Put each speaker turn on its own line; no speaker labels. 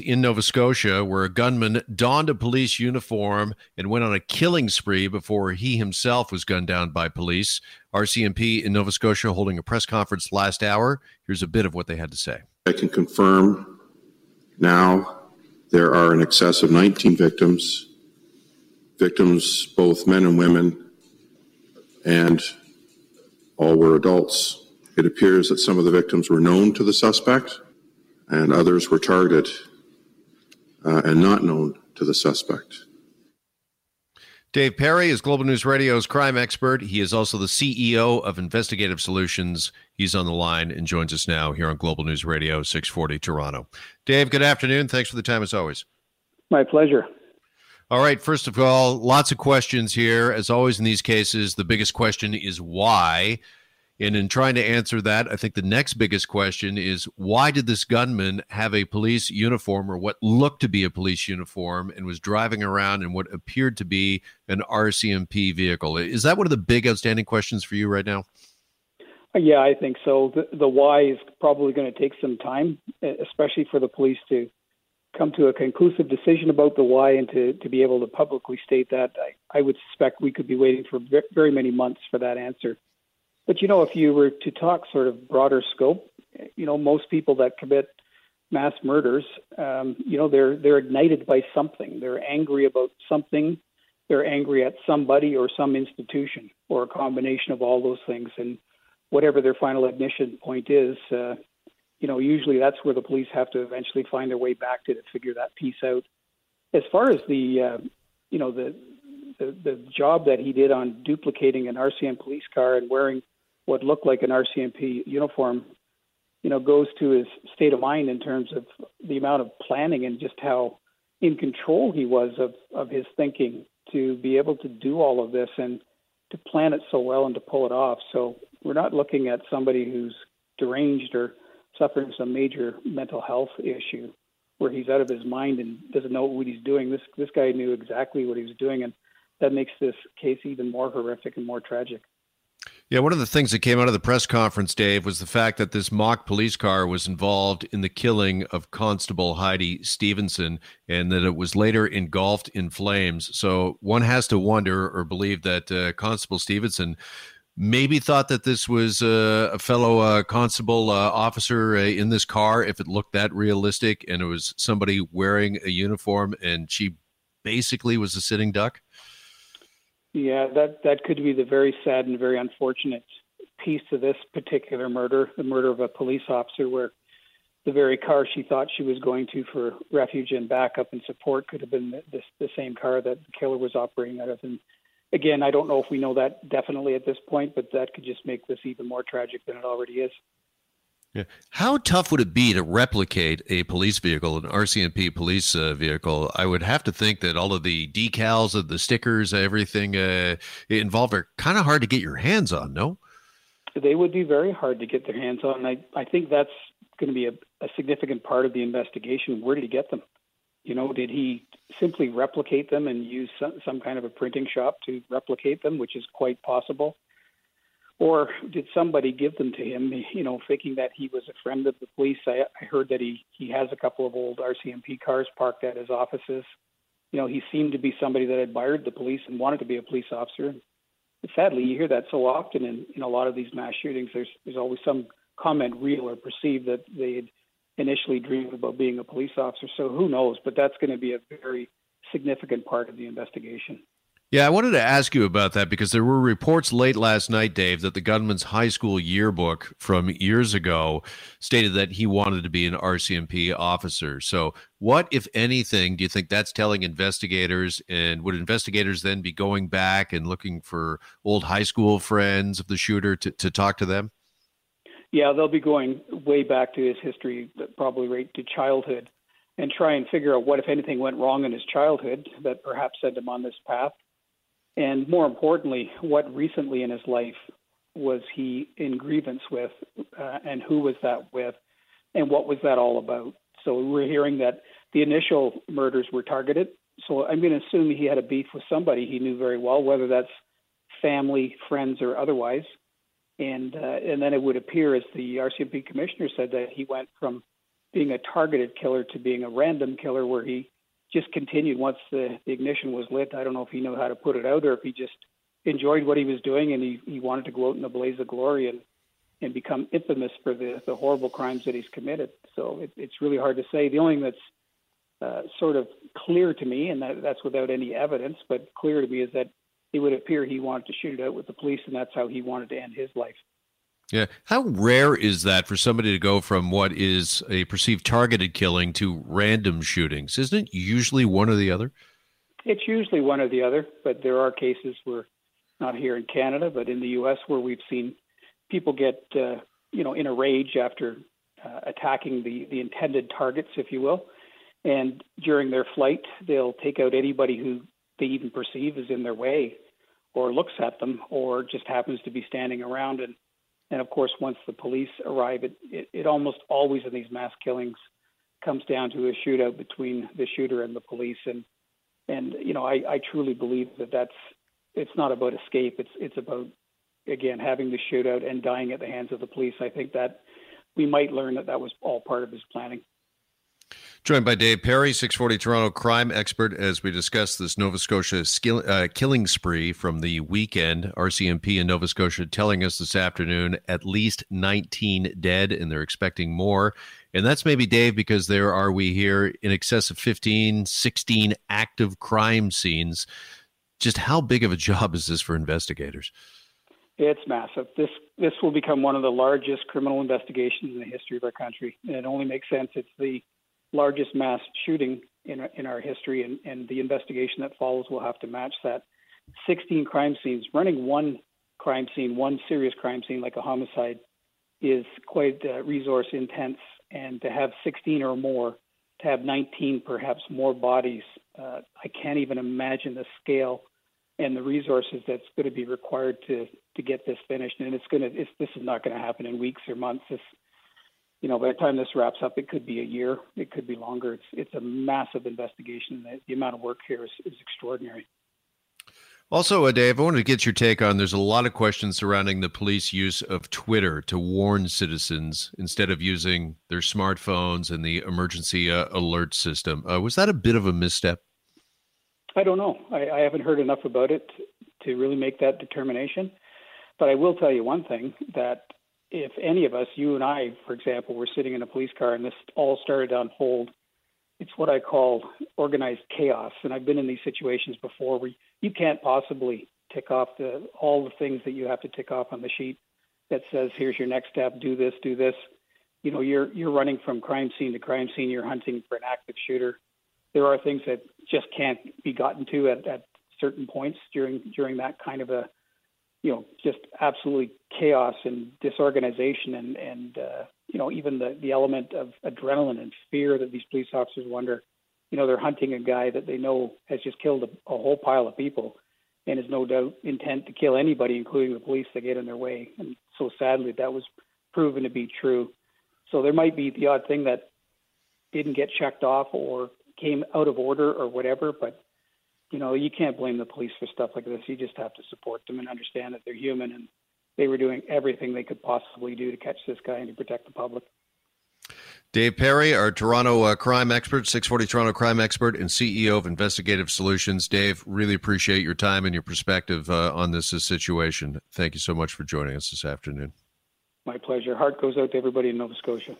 in Nova Scotia, where a gunman donned a police uniform and went on a killing spree before he himself was gunned down by police. RCMP in Nova Scotia holding a press conference last hour. Here's a bit of what they had to say.
I can confirm now there are in excess of 19 victims, victims, both men and women, and all were adults. It appears that some of the victims were known to the suspect and others were targeted uh, and not known to the suspect.
Dave Perry is Global News Radio's crime expert. He is also the CEO of Investigative Solutions. He's on the line and joins us now here on Global News Radio 640 Toronto. Dave, good afternoon. Thanks for the time as always.
My pleasure.
All right. First of all, lots of questions here. As always in these cases, the biggest question is why. And in trying to answer that, I think the next biggest question is why did this gunman have a police uniform or what looked to be a police uniform and was driving around in what appeared to be an RCMP vehicle? Is that one of the big outstanding questions for you right now?
Yeah, I think so. The, the why is probably going to take some time, especially for the police to come to a conclusive decision about the why and to, to be able to publicly state that. I, I would suspect we could be waiting for very many months for that answer. But you know, if you were to talk sort of broader scope, you know, most people that commit mass murders, um, you know, they're they're ignited by something. They're angry about something. They're angry at somebody or some institution or a combination of all those things. And whatever their final ignition point is, uh, you know, usually that's where the police have to eventually find their way back to to figure that piece out. As far as the, uh, you know, the, the the job that he did on duplicating an RCM police car and wearing what looked like an RCMP uniform, you know, goes to his state of mind in terms of the amount of planning and just how in control he was of, of his thinking to be able to do all of this and to plan it so well and to pull it off. So we're not looking at somebody who's deranged or suffering some major mental health issue where he's out of his mind and doesn't know what he's doing. This this guy knew exactly what he was doing and that makes this case even more horrific and more tragic.
Yeah, one of the things that came out of the press conference, Dave, was the fact that this mock police car was involved in the killing of Constable Heidi Stevenson and that it was later engulfed in flames. So one has to wonder or believe that uh, Constable Stevenson maybe thought that this was uh, a fellow uh, constable uh, officer uh, in this car if it looked that realistic and it was somebody wearing a uniform and she basically was a sitting duck.
Yeah, that that could be the very sad and very unfortunate piece to this particular murder, the murder of a police officer, where the very car she thought she was going to for refuge and backup and support could have been the, the, the same car that the killer was operating out of. And again, I don't know if we know that definitely at this point, but that could just make this even more tragic than it already is.
Yeah. How tough would it be to replicate a police vehicle, an RCMP police uh, vehicle? I would have to think that all of the decals, of the stickers, everything uh, involved are kind of hard to get your hands on. No,
they would be very hard to get their hands on. I I think that's going to be a, a significant part of the investigation. Where did he get them? You know, did he simply replicate them and use some, some kind of a printing shop to replicate them, which is quite possible? Or did somebody give them to him? You know, thinking that he was a friend of the police. I, I heard that he he has a couple of old RCMP cars parked at his offices. You know, he seemed to be somebody that admired the police and wanted to be a police officer. sadly, you hear that so often in, in a lot of these mass shootings. There's there's always some comment, real or perceived, that they had initially dreamed about being a police officer. So who knows? But that's going to be a very significant part of the investigation.
Yeah, I wanted to ask you about that because there were reports late last night, Dave, that the gunman's high school yearbook from years ago stated that he wanted to be an RCMP officer. So, what, if anything, do you think that's telling investigators? And would investigators then be going back and looking for old high school friends of the shooter to, to talk to them?
Yeah, they'll be going way back to his history, probably right to childhood, and try and figure out what, if anything, went wrong in his childhood that perhaps sent him on this path and more importantly, what recently in his life was he in grievance with, uh, and who was that with, and what was that all about? So we're hearing that the initial murders were targeted. So I'm going to assume he had a beef with somebody he knew very well, whether that's family, friends, or otherwise. And uh, and then it would appear, as the RCMP commissioner said, that he went from being a targeted killer to being a random killer where he just continued once the, the ignition was lit. I don't know if he knew how to put it out or if he just enjoyed what he was doing and he, he wanted to go out in a blaze of glory and, and become infamous for the, the horrible crimes that he's committed. So it, it's really hard to say. The only thing that's uh, sort of clear to me, and that, that's without any evidence, but clear to me is that it would appear he wanted to shoot it out with the police, and that's how he wanted to end his life.
Yeah. How rare is that for somebody to go from what is a perceived targeted killing to random shootings? Isn't it usually one or the other?
It's usually one or the other, but there are cases where, not here in Canada, but in the U.S., where we've seen people get, uh, you know, in a rage after uh, attacking the, the intended targets, if you will. And during their flight, they'll take out anybody who they even perceive is in their way or looks at them or just happens to be standing around. And, and of course, once the police arrive, it, it, it almost always in these mass killings comes down to a shootout between the shooter and the police. And, and you know, I, I truly believe that that's, it's not about escape. It's, it's about, again, having the shootout and dying at the hands of the police. I think that we might learn that that was all part of his planning.
Joined by Dave Perry, 640 Toronto crime expert, as we discuss this Nova Scotia skill, uh, killing spree from the weekend. RCMP in Nova Scotia telling us this afternoon at least 19 dead, and they're expecting more. And that's maybe, Dave, because there are we here in excess of 15, 16 active crime scenes. Just how big of a job is this for investigators?
It's massive. This this will become one of the largest criminal investigations in the history of our country, and it only makes sense. It's the largest mass shooting in in our history, and, and the investigation that follows will have to match that. 16 crime scenes. Running one crime scene, one serious crime scene like a homicide, is quite uh, resource intense, and to have 16 or more, to have 19 perhaps more bodies, uh, I can't even imagine the scale and the resources that's going to be required to to get this finished. And it's going to it's, this is not going to happen in weeks or months. This you know, by the time this wraps up, it could be a year, it could be longer. It's it's a massive investigation. The, the amount of work here is, is extraordinary.
Also, Dave, I wanted to get your take on. There's a lot of questions surrounding the police use of Twitter to warn citizens instead of using their smartphones and the emergency uh, alert system. Uh, was that a bit of a misstep?
I don't know. I, I haven't heard enough about it to really make that determination. But I will tell you one thing that if any of us, you and I, for example, were sitting in a police car and this all started to unfold, it's what I call organized chaos. And I've been in these situations before where you can't possibly tick off the all the things that you have to tick off on the sheet that says, "Here's your next step. Do this. Do this." You know, you're you're running from crime scene to crime scene. You're hunting for an active shooter. There are things that just can't be gotten to at, at certain points during during that kind of a you know, just absolutely chaos and disorganization and, and uh, you know, even the, the element of adrenaline and fear that these police officers wonder, you know, they're hunting a guy that they know has just killed a, a whole pile of people and is no doubt intent to kill anybody, including the police that get in their way. And so sadly, that was proven to be true. So there might be the odd thing that didn't get checked off or came out of order or whatever, but you know, you can't blame the police for stuff like this. You just have to support them and understand that they're human and they were doing everything they could possibly do to catch this guy and to protect the public.
Dave Perry, our Toronto uh, crime expert, 640 Toronto crime expert, and CEO of Investigative Solutions. Dave, really appreciate your time and your perspective uh, on this, this situation. Thank you so much for joining us this afternoon.
My pleasure. Heart goes out to everybody in Nova Scotia.